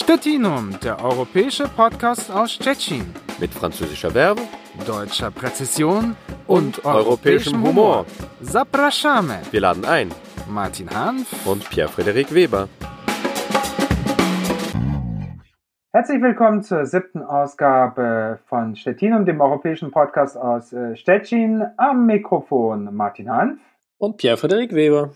Stettinum, der europäische Podcast aus Stettin. Mit französischer Verbe, deutscher Präzision und, und europäischem Humor. Zapraszamy. Wir laden ein. Martin Hanf und Pierre-Frederik Weber. Herzlich willkommen zur siebten Ausgabe von Stettinum, dem europäischen Podcast aus äh, Stettin. Am Mikrofon Martin Hanf und Pierre-Frederik Weber.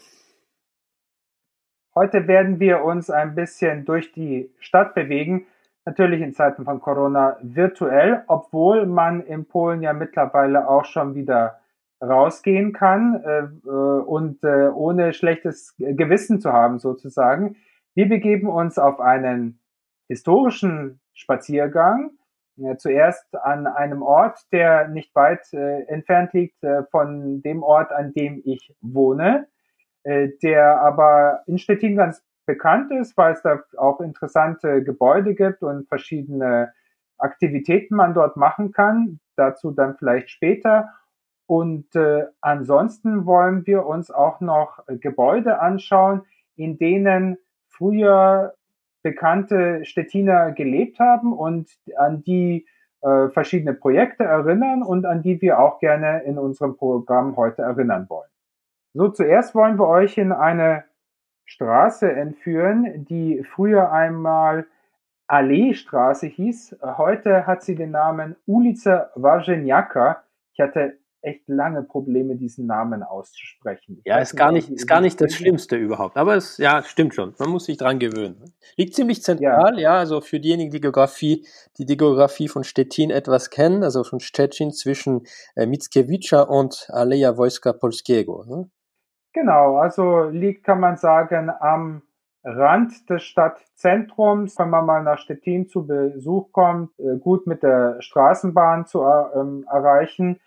Heute werden wir uns ein bisschen durch die Stadt bewegen. Natürlich in Zeiten von Corona virtuell, obwohl man in Polen ja mittlerweile auch schon wieder rausgehen kann äh, äh und äh, ohne schlechtes Gewissen zu haben sozusagen. Wir begeben uns auf einen historischen Spaziergang. Äh, zuerst an einem Ort, der nicht weit äh, entfernt liegt äh, von dem Ort, an dem ich wohne. Äh, der aber in Stettin ganz bekannt ist, weil es da auch interessante Gebäude gibt und verschiedene Aktivitäten man dort machen kann. Dazu dann vielleicht später. Und äh, ansonsten wollen wir uns auch noch Gebäude anschauen, in denen früher bekannte Stettiner gelebt haben und an die äh, verschiedene Projekte erinnern und an die wir auch gerne in unserem Programm heute erinnern wollen. So, zuerst wollen wir euch in eine Straße entführen, die früher einmal Alleestraße hieß. Heute hat sie den Namen Ulica Warzenjaka. Ich hatte echt lange Probleme, diesen Namen auszusprechen. Ich ja, ist gar nicht, ist gar nicht das Schlimmste überhaupt. Aber es, ja, stimmt schon. Man muss sich dran gewöhnen. Liegt ziemlich zentral, ja, ja also für diejenigen, die Geografie, die die Geografie von Stettin etwas kennen, also von Stettin zwischen äh, Mickiewicza und Aleja Wojska Polskiego. Ne? Genau, also liegt, kann man sagen, am Rand des Stadtzentrums, wenn man mal nach Stettin zu Besuch kommt, äh, gut mit der Straßenbahn zu ähm, erreichen.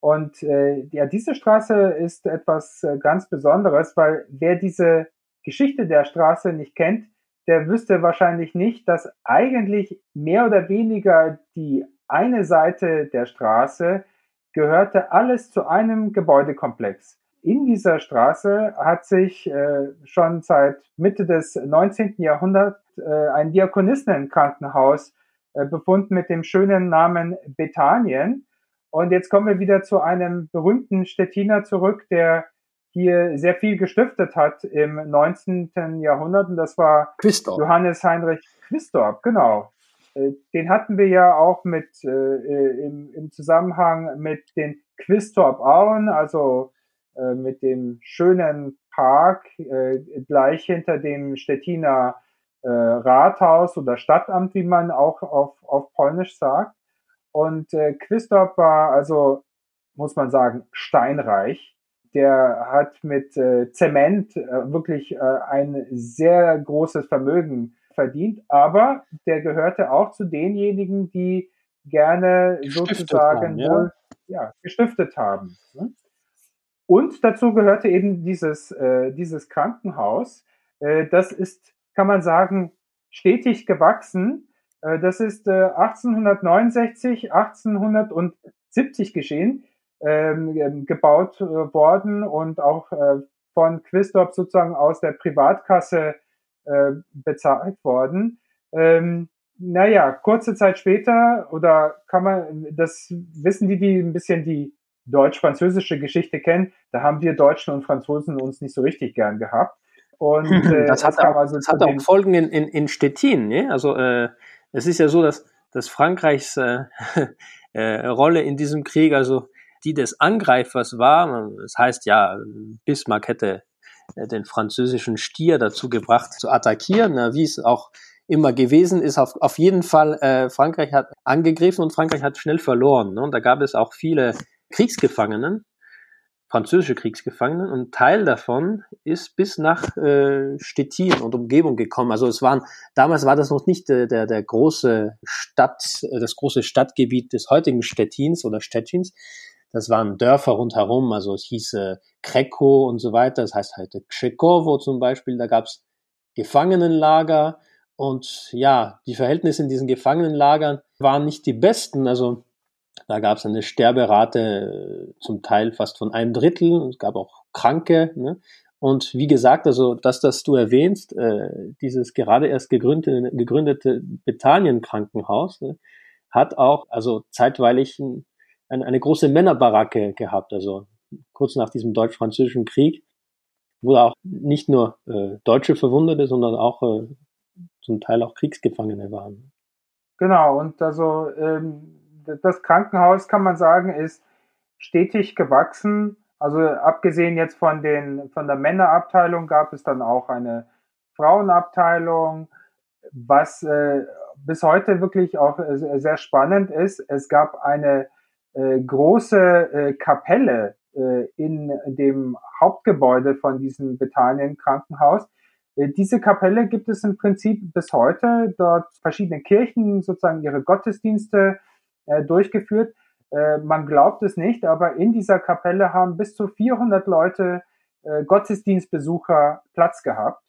Und äh, ja, diese Straße ist etwas äh, ganz Besonderes, weil wer diese Geschichte der Straße nicht kennt, der wüsste wahrscheinlich nicht, dass eigentlich mehr oder weniger die eine Seite der Straße gehörte alles zu einem Gebäudekomplex in dieser Straße hat sich äh, schon seit Mitte des 19. Jahrhunderts äh, ein Diakonisinnenkrankenhaus äh, befunden mit dem schönen Namen Bethanien. Und jetzt kommen wir wieder zu einem berühmten Stettiner zurück, der hier sehr viel gestiftet hat im 19. Jahrhundert. Und das war Quistorp. Johannes Heinrich Quistorp, genau. Äh, den hatten wir ja auch mit äh, äh im, im Zusammenhang mit den Quistorp-Auen, also äh, mit dem schönen Park äh, gleich hinter dem Stettiner äh, Rathaus oder Stadtamt, wie man auch auf, auf Polnisch sagt. Und äh, Quistorp war also, muss man sagen, steinreich. Der hat mit äh, Zement äh, wirklich äh, ein sehr großes Vermögen verdient, aber der gehörte auch zu denjenigen, die gerne gestiftet sozusagen haben, ja. Wohl, ja, gestiftet haben. Ne? Und dazu gehörte eben dieses, äh, dieses Krankenhaus. Äh, das ist, kann man sagen, stetig gewachsen. Äh, das ist äh, 1869, 1870 geschehen, ähm, ähm, gebaut äh, worden und auch äh, von Quistorp sozusagen aus der Privatkasse äh, bezahlt worden. Ähm, naja, kurze Zeit später, oder kann man, das wissen die, die ein bisschen die deutsch-französische Geschichte kennen, da haben wir Deutschen und Franzosen uns nicht so richtig gern gehabt. Und äh, das, hat, auch, also das hat auch Folgen in, in, in Stettin. Ne? Also äh, es ist ja so, dass, dass Frankreichs äh, äh, Rolle in diesem Krieg, also die des Angreifers war, das heißt ja, Bismarck hätte äh, den französischen Stier dazu gebracht zu attackieren, wie es auch immer gewesen ist. Auf, auf jeden Fall, äh, Frankreich hat angegriffen und Frankreich hat schnell verloren. Ne? Und da gab es auch viele Kriegsgefangenen, französische Kriegsgefangenen, und Teil davon ist bis nach äh, Stettin und Umgebung gekommen. Also es waren, damals war das noch nicht äh, der, der große Stadt, äh, das große Stadtgebiet des heutigen Stettins oder Stettins. Das waren Dörfer rundherum, also es hieß äh, Kreko und so weiter, das heißt heute Krzekowo zum Beispiel, da gab's Gefangenenlager und ja, die Verhältnisse in diesen Gefangenenlagern waren nicht die besten, also da gab es eine Sterberate äh, zum Teil fast von einem Drittel. Es gab auch Kranke. Ne? Und wie gesagt, also das, das du erwähnst, äh, dieses gerade erst gegründete, gegründete Bethanien-Krankenhaus ne, hat auch also zeitweilig ein, ein, eine große Männerbaracke gehabt. Also kurz nach diesem deutsch-französischen Krieg, wo auch nicht nur äh, deutsche Verwundete, sondern auch äh, zum Teil auch Kriegsgefangene waren. Genau, und also ähm, das Krankenhaus kann man sagen, ist stetig gewachsen also abgesehen jetzt von den von der Männerabteilung gab es dann auch eine Frauenabteilung, was äh, bis heute wirklich auch äh, sehr spannend ist. Es gab eine äh, große äh, Kapelle äh, in dem Hauptgebäude von diesem Bethanien Krankenhaus. Äh, diese Kapelle gibt es im Prinzip bis heute. Dort verschiedene Kirchen sozusagen ihre Gottesdienste äh, durchgeführt. Äh, man glaubt es nicht, aber in dieser Kapelle haben bis zu 400 Leute äh, Gottesdienstbesucher Platz gehabt.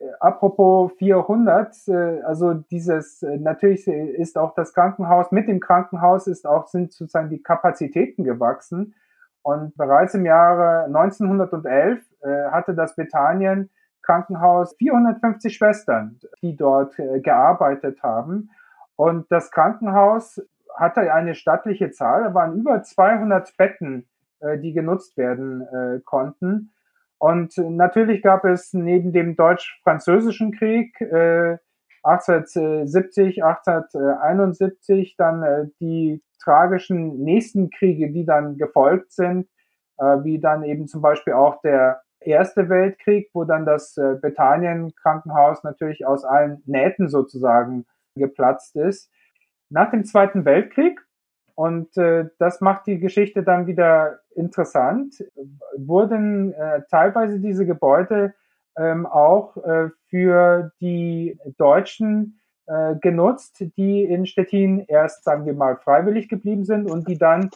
Äh, apropos 400, äh, also dieses, äh, natürlich ist auch das Krankenhaus, mit dem Krankenhaus ist auch, sind sozusagen die Kapazitäten gewachsen. Und bereits im Jahre 1911 äh, hatte das Bethanien Krankenhaus 450 Schwestern, die dort gearbeitet haben. Und das Krankenhaus hatte eine stattliche Zahl. Da waren über 200 Betten, äh, die genutzt werden äh, konnten. Und natürlich gab es neben dem deutsch-französischen Krieg äh, 1870, 1871 dann äh, die tragischen nächsten Kriege, die dann gefolgt sind, äh, wie dann eben zum Beispiel auch der Erste Weltkrieg, wo dann das äh, Bethanien-Krankenhaus natürlich aus allen Nähten sozusagen geplatzt ist nach dem Zweiten Weltkrieg, und äh, das macht die Geschichte dann wieder interessant, wurden äh, teilweise diese Gebäude ähm, auch äh, für die Deutschen äh, genutzt, die in Stettin erst, sagen wir mal, freiwillig geblieben sind und die dann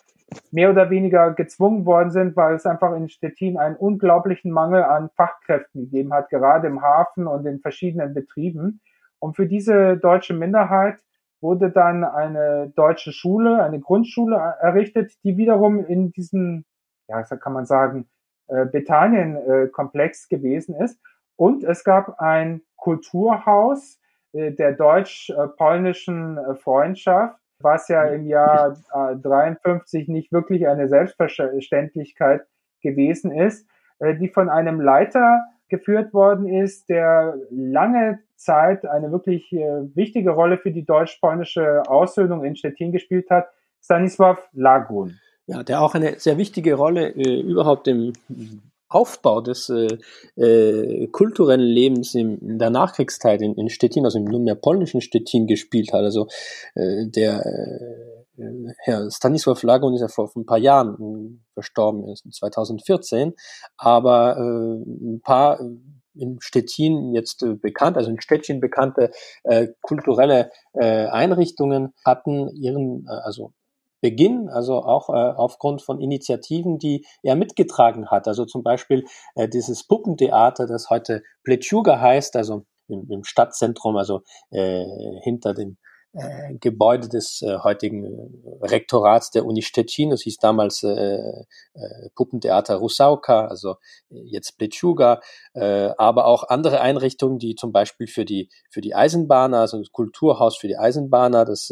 mehr oder weniger gezwungen worden sind, weil es einfach in Stettin einen unglaublichen Mangel an Fachkräften gegeben hat, gerade im Hafen und in verschiedenen Betrieben. Und für diese deutsche Minderheit wurde dann eine deutsche Schule, eine Grundschule errichtet, die wiederum in diesem, ja, kann man sagen, äh, Bethanien-Komplex gewesen ist. Und es gab ein Kulturhaus äh, der deutsch-polnischen äh, Freundschaft, was ja im Jahr 53 nicht wirklich eine Selbstverständlichkeit gewesen ist, die von einem Leiter geführt worden ist, der lange Zeit eine wirklich äh, wichtige Rolle für die deutsch-polnische Aussöhnung in Stettin gespielt hat, Stanisław Lagun. Ja, der auch eine sehr wichtige Rolle äh, überhaupt im Aufbau des äh, äh, kulturellen Lebens im, in der Nachkriegszeit in, in Stettin, also im nunmehr polnischen Stettin gespielt hat. Also äh, der Herr Stanisław Lagun ist ja vor, vor ein paar Jahren äh, verstorben, ist 2014, aber äh, ein paar in Stettin jetzt äh, bekannt, also in Stettin bekannte äh, kulturelle äh, Einrichtungen hatten ihren, äh, also Beginn, also auch äh, aufgrund von Initiativen, die er mitgetragen hat. Also zum Beispiel äh, dieses Puppentheater, das heute Plechuga heißt, also im, im Stadtzentrum, also äh, hinter dem äh, Gebäude des äh, heutigen Rektorats der Uni Stettin. Das hieß damals äh, äh, Puppentheater Rusauka, also äh, jetzt Plechuga, aber auch andere Einrichtungen, die zum Beispiel für die für die Eisenbahner, also das Kulturhaus für die Eisenbahner, das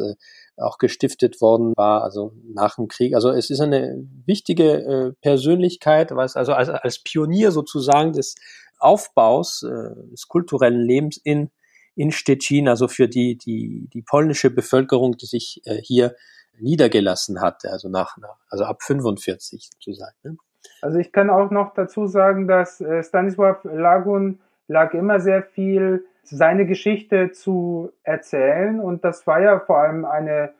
auch gestiftet worden war, also nach dem Krieg. Also es ist eine wichtige Persönlichkeit, was also als, als Pionier sozusagen des Aufbaus des kulturellen Lebens in in Stettin, also für die, die, die polnische Bevölkerung, die sich äh, hier niedergelassen hatte, also nach, also ab 45 zu sein. Ne? Also ich kann auch noch dazu sagen, dass äh, Stanisław Lagun lag immer sehr viel seine Geschichte zu erzählen und das war ja vor allem eine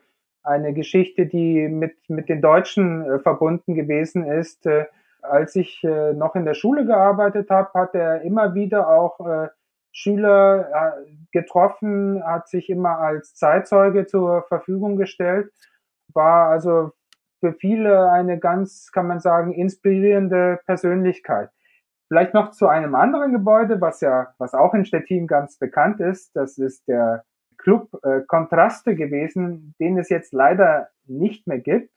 eine Geschichte, die mit mit den Deutschen äh, verbunden gewesen ist. Äh, als ich äh, noch in der Schule gearbeitet habe, hat er immer wieder auch äh, Schüler äh, getroffen, hat sich immer als Zeitzeuge zur Verfügung gestellt, war also für viele eine ganz, kann man sagen, inspirierende Persönlichkeit. Vielleicht noch zu einem anderen Gebäude, was ja, was auch in Stettin ganz bekannt ist. Das ist der Club äh, Kontraste gewesen, den es jetzt leider nicht mehr gibt.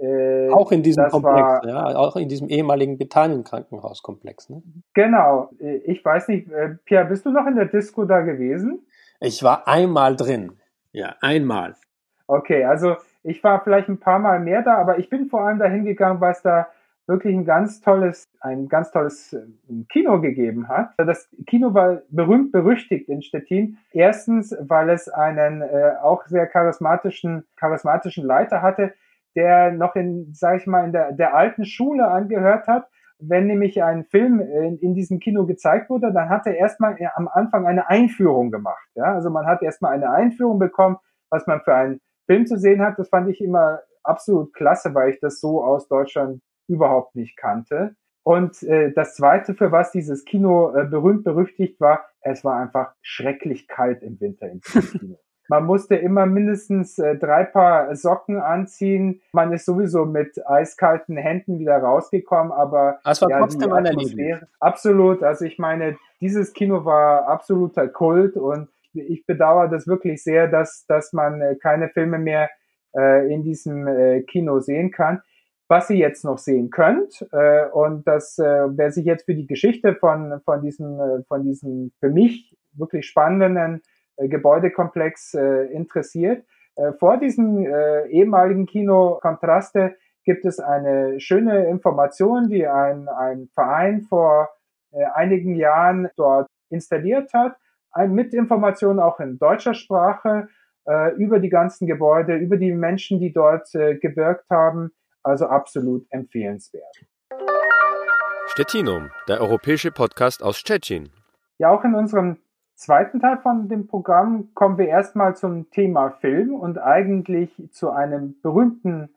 Äh, auch in diesem Komplex, war, ja, auch in diesem ehemaligen Bethanien-Krankenhauskomplex. Ne? Genau. Ich weiß nicht, äh, Pierre, bist du noch in der Disco da gewesen? Ich war einmal drin. Ja, einmal. Okay, also ich war vielleicht ein paar Mal mehr da, aber ich bin vor allem dahin gegangen, weil es da wirklich ein ganz tolles, ein ganz tolles äh, Kino gegeben hat. Das Kino war berühmt berüchtigt in Stettin. Erstens, weil es einen äh, auch sehr charismatischen, charismatischen Leiter hatte, der noch in, sag ich mal, in der, der alten Schule angehört hat. Wenn nämlich ein Film in, in diesem Kino gezeigt wurde, dann hat er erstmal am Anfang eine Einführung gemacht. Ja? Also man hat erstmal eine Einführung bekommen, was man für einen Film zu sehen hat. Das fand ich immer absolut klasse, weil ich das so aus Deutschland überhaupt nicht kannte. Und äh, das Zweite, für was dieses Kino äh, berühmt berüchtigt war, es war einfach schrecklich kalt im Winter in diesem Kino. Man musste immer mindestens äh, drei Paar Socken anziehen. Man ist sowieso mit eiskalten Händen wieder rausgekommen, aber das war ja, trotzdem eine Liebe. Absolut. Also ich meine, dieses Kino war absoluter Kult und ich bedauere das wirklich sehr, dass, dass man äh, keine Filme mehr äh, in diesem äh, Kino sehen kann was ihr jetzt noch sehen könnt. Äh, und das, äh, wer sich jetzt für die Geschichte von, von diesem, äh, von diesem für mich wirklich spannenden Gebäudekomplex äh, interessiert, äh, vor diesem äh, ehemaligen Kino Kontraste gibt es eine schöne Information, die ein, ein Verein vor äh, einigen Jahren dort installiert hat, mit Informationen auch in deutscher Sprache äh, über die ganzen Gebäude, über die Menschen, die dort äh, gewirkt haben also absolut empfehlenswert. Stettinum, der europäische Podcast aus Stettin. Ja, auch in unserem zweiten Teil von dem Programm kommen wir erstmal zum Thema Film und eigentlich zu einem berühmten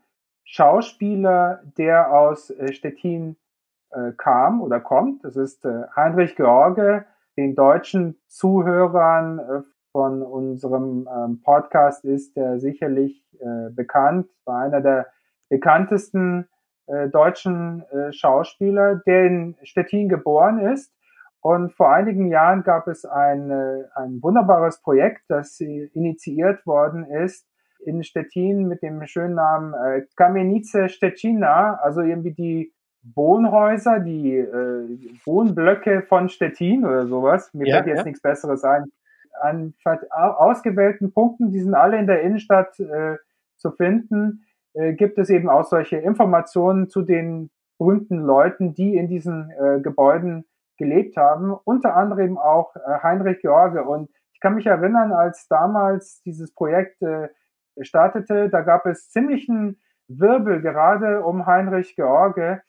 Schauspieler, der aus äh, Stettin äh, kam oder kommt. Das ist äh, Heinrich George, den deutschen Zuhörern von unserem ähm, Podcast ist er sicherlich bekannt. War einer der bekanntesten deutschen Schauspieler, der in Stettin geboren ist. Und vor einigen Jahren gab es ein, äh, ein wunderbares Projekt, das initiiert worden ist in Stettin mit dem schönen Namen äh, Kamienice Stettina, also irgendwie die Wohnhäuser, die äh, Wohnblöcke von Stettin oder sowas. Mir ja, fällt jetzt ja. nichts Besseres ein. An ausgewählten Punkten, die sind alle in der Innenstadt äh, zu finden, äh, gibt es eben auch solche Informationen zu den berühmten Leuten, die in diesen äh, Gebäuden gelebt haben, unter anderem auch äh, Heinrich George. Und ich kann mich erinnern, als damals dieses Projekt äh, startete, da gab es ziemlichen Wirbel gerade um Heinrich George,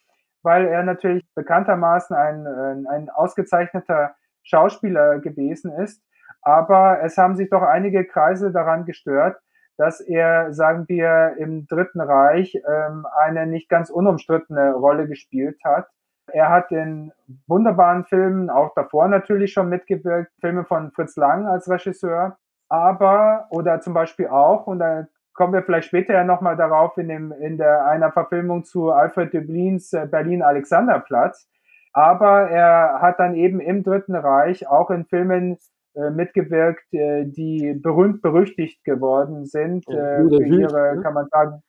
weil er natürlich bekanntermaßen ein, ein, ausgezeichneter Schauspieler gewesen ist. Aber es haben sich doch einige Kreise daran gestört, dass er, sagen wir, im Dritten Reich ähm, eine nicht ganz unumstrittene Rolle gespielt hat. Er hat in wunderbaren Filmen, auch davor natürlich schon mitgewirkt, Filme von Fritz Lang als Regisseur, aber, oder zum Beispiel auch, und da kommen wir vielleicht später ja nochmal darauf in, dem, in der, einer Verfilmung zu Alfred Döblins äh, Berlin-Alexanderplatz, aber er hat dann eben im Dritten Reich auch in Filmen äh, mitgewirkt, äh, die berühmt berüchtigt geworden sind äh, für ihre, ne? kann man sagen,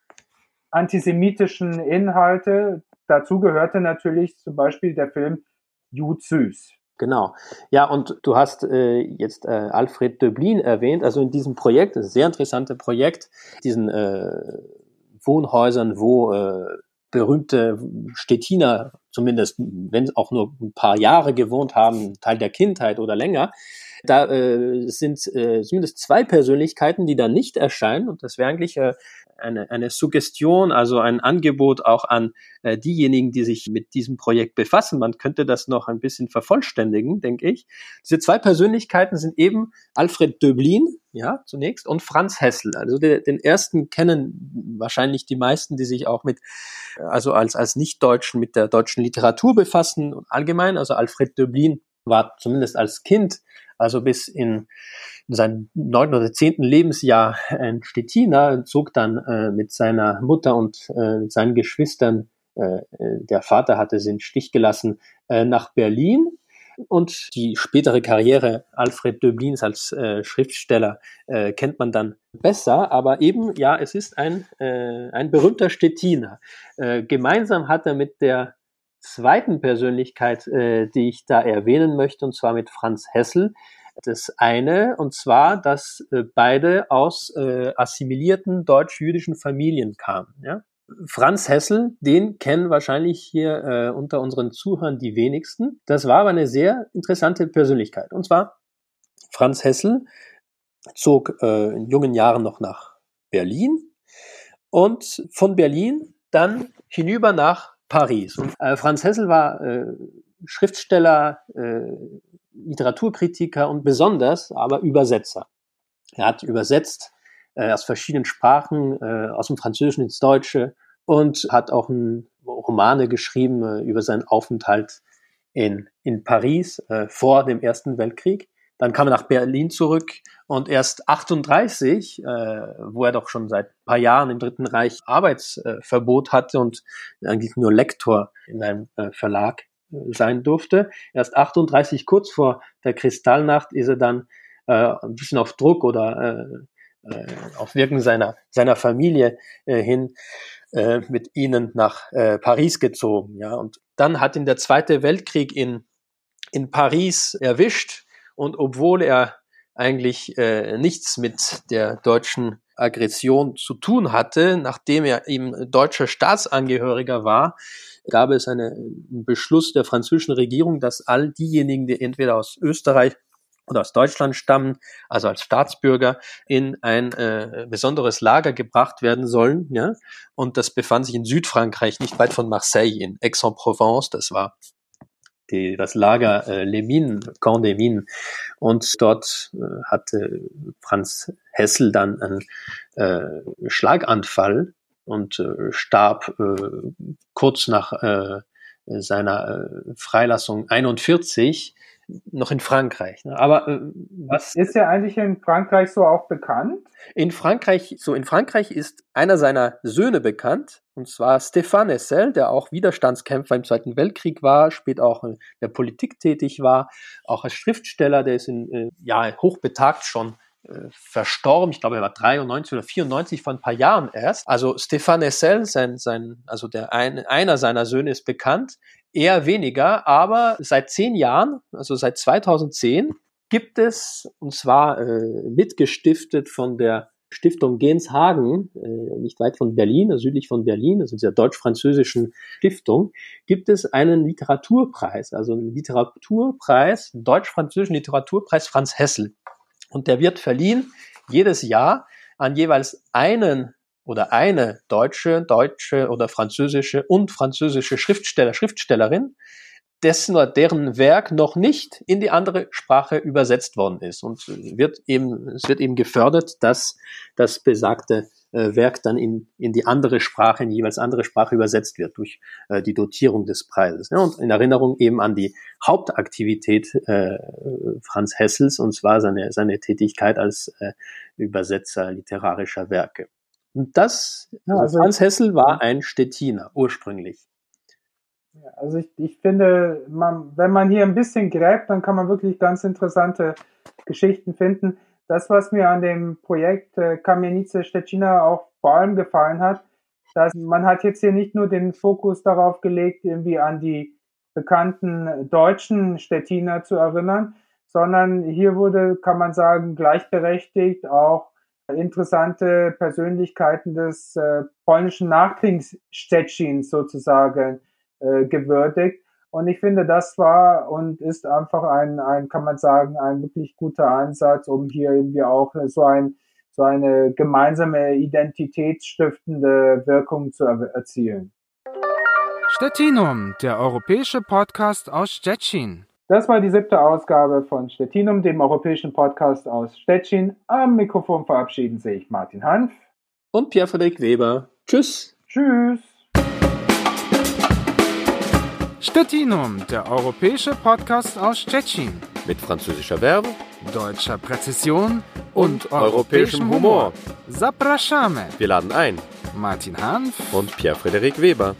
antisemitischen Inhalte. Dazu gehörte natürlich zum Beispiel der Film Jud Süß. Genau. Ja, und du hast äh, jetzt äh, Alfred Döblin erwähnt, also in diesem Projekt, das sehr interessantes Projekt, diesen äh, Wohnhäusern, wo äh, berühmte Stettiner, zumindest wenn auch nur ein paar Jahre gewohnt haben, Teil der Kindheit oder länger, da äh, sind äh, zumindest zwei Persönlichkeiten, die da nicht erscheinen. Und das wäre eigentlich äh, eine, eine Suggestion, also ein Angebot auch an äh, diejenigen, die sich mit diesem Projekt befassen. Man könnte das noch ein bisschen vervollständigen, denke ich. Diese zwei Persönlichkeiten sind eben Alfred Döblin, ja, zunächst, und Franz Hessel. Also de, den ersten kennen wahrscheinlich die meisten, die sich auch mit, also als, als Nicht-Deutschen mit der deutschen Literatur befassen und allgemein. Also Alfred Döblin war zumindest als Kind also bis in, in sein neunten oder zehnten Lebensjahr in Stettina, zog dann äh, mit seiner Mutter und äh, seinen Geschwistern, äh, der Vater hatte sie in Stich gelassen, äh, nach Berlin. Und die spätere Karriere Alfred Döblins als äh, Schriftsteller äh, kennt man dann besser, aber eben, ja, es ist ein, äh, ein berühmter Stettiner. Äh, gemeinsam hat er mit der zweiten Persönlichkeit, äh, die ich da erwähnen möchte, und zwar mit Franz Hessel, das eine, und zwar, dass äh, beide aus äh, assimilierten deutsch-jüdischen Familien kamen. Ja? Franz Hessel, den kennen wahrscheinlich hier äh, unter unseren Zuhörern die wenigsten. Das war aber eine sehr interessante Persönlichkeit. Und zwar, Franz Hessel zog äh, in jungen Jahren noch nach Berlin und von Berlin dann hinüber nach Paris. Und, äh, Franz Hessel war äh, Schriftsteller, äh, Literaturkritiker und besonders aber Übersetzer. Er hat übersetzt äh, aus verschiedenen Sprachen, äh, aus dem Französischen ins Deutsche und hat auch ein, Romane geschrieben äh, über seinen Aufenthalt in, in Paris vor dem Ersten Weltkrieg. Dann kam er nach Berlin zurück und erst 38, äh, wo er doch schon seit ein paar Jahren im Dritten Reich Arbeitsverbot hatte und eigentlich nur Lektor in einem äh, Verlag äh, sein durfte. Erst 38, kurz vor der Kristallnacht, ist er dann äh, ein bisschen auf Druck oder äh, äh, auf Wirken seiner, seiner Familie äh, hin äh, mit ihnen nach äh, Paris gezogen. Ja, und dann hat ihn der Zweite Weltkrieg in, in Paris erwischt und obwohl er eigentlich äh, nichts mit der deutschen Aggression zu tun hatte, nachdem er eben deutscher Staatsangehöriger war, gab es eine, einen Beschluss der französischen Regierung, dass all diejenigen, die entweder aus Österreich oder aus Deutschland stammen, also als Staatsbürger, in ein äh, besonderes Lager gebracht werden sollen. Ja? Und das befand sich in Südfrankreich, nicht weit von Marseille, in Aix-en-Provence. Das war die, das Lager äh, Les Mines, Camp des Mines. Und dort äh, hatte Franz Hessel dann einen äh, Schlaganfall und äh, starb äh, kurz nach äh, seiner äh, Freilassung 41 noch in Frankreich. Ne? Aber äh, was ist er eigentlich in Frankreich so auch bekannt? In Frankreich, so in Frankreich ist einer seiner Söhne bekannt, und zwar Stéphane Essel, der auch Widerstandskämpfer im Zweiten Weltkrieg war, später auch in der Politik tätig war, auch als Schriftsteller, der ist in, äh, ja hochbetagt schon äh, verstorben. Ich glaube, er war 93 oder 94 vor ein paar Jahren erst. Also Stéphane Essel, sein, sein, also der ein, einer seiner Söhne ist bekannt. Eher weniger, aber seit zehn Jahren, also seit 2010, gibt es, und zwar äh, mitgestiftet von der Stiftung Genshagen, äh, nicht weit von Berlin, südlich von Berlin, also dieser deutsch-französischen Stiftung, gibt es einen Literaturpreis, also einen Literaturpreis, deutsch-französischen Literaturpreis Franz Hessel. Und der wird verliehen jedes Jahr an jeweils einen oder eine deutsche, deutsche oder französische und französische Schriftsteller, Schriftstellerin, dessen oder deren Werk noch nicht in die andere Sprache übersetzt worden ist. Und wird eben, es wird eben gefördert, dass das besagte äh, Werk dann in, in die andere Sprache, in jeweils andere Sprache übersetzt wird durch äh, die Dotierung des Preises. Ja, und in Erinnerung eben an die Hauptaktivität äh, Franz Hessels, und zwar seine, seine Tätigkeit als äh, Übersetzer literarischer Werke. Und das, ja, also Franz Hessel war ein Stettiner ursprünglich. Also ich, ich finde, man, wenn man hier ein bisschen gräbt, dann kann man wirklich ganz interessante Geschichten finden. Das, was mir an dem Projekt äh, Kamienice Stettiner auch vor allem gefallen hat, dass man hat jetzt hier nicht nur den Fokus darauf gelegt, irgendwie an die bekannten deutschen Stettiner zu erinnern, sondern hier wurde, kann man sagen, gleichberechtigt auch interessante Persönlichkeiten des äh, polnischen Nachkriegs sozusagen äh, gewürdigt. Und ich finde, das war und ist einfach ein, ein, kann man sagen, ein wirklich guter Ansatz, um hier irgendwie auch so ein, so eine gemeinsame identitätsstiftende Wirkung zu erzielen. Stettinum, der europäische Podcast aus Stettin. Das war die siebte Ausgabe von Stettinum, dem europäischen Podcast aus Stettin. Am Mikrofon verabschieden sich Martin Hanf und Pierre-Frederik Weber. Tschüss. Tschüss. Stettinum, der europäische Podcast aus Stettin. Mit französischer Verbe, deutscher Präzision und, und europäischem Humor. Zapraszamy. Wir laden ein. Martin Hanf und Pierre-Frederik Weber.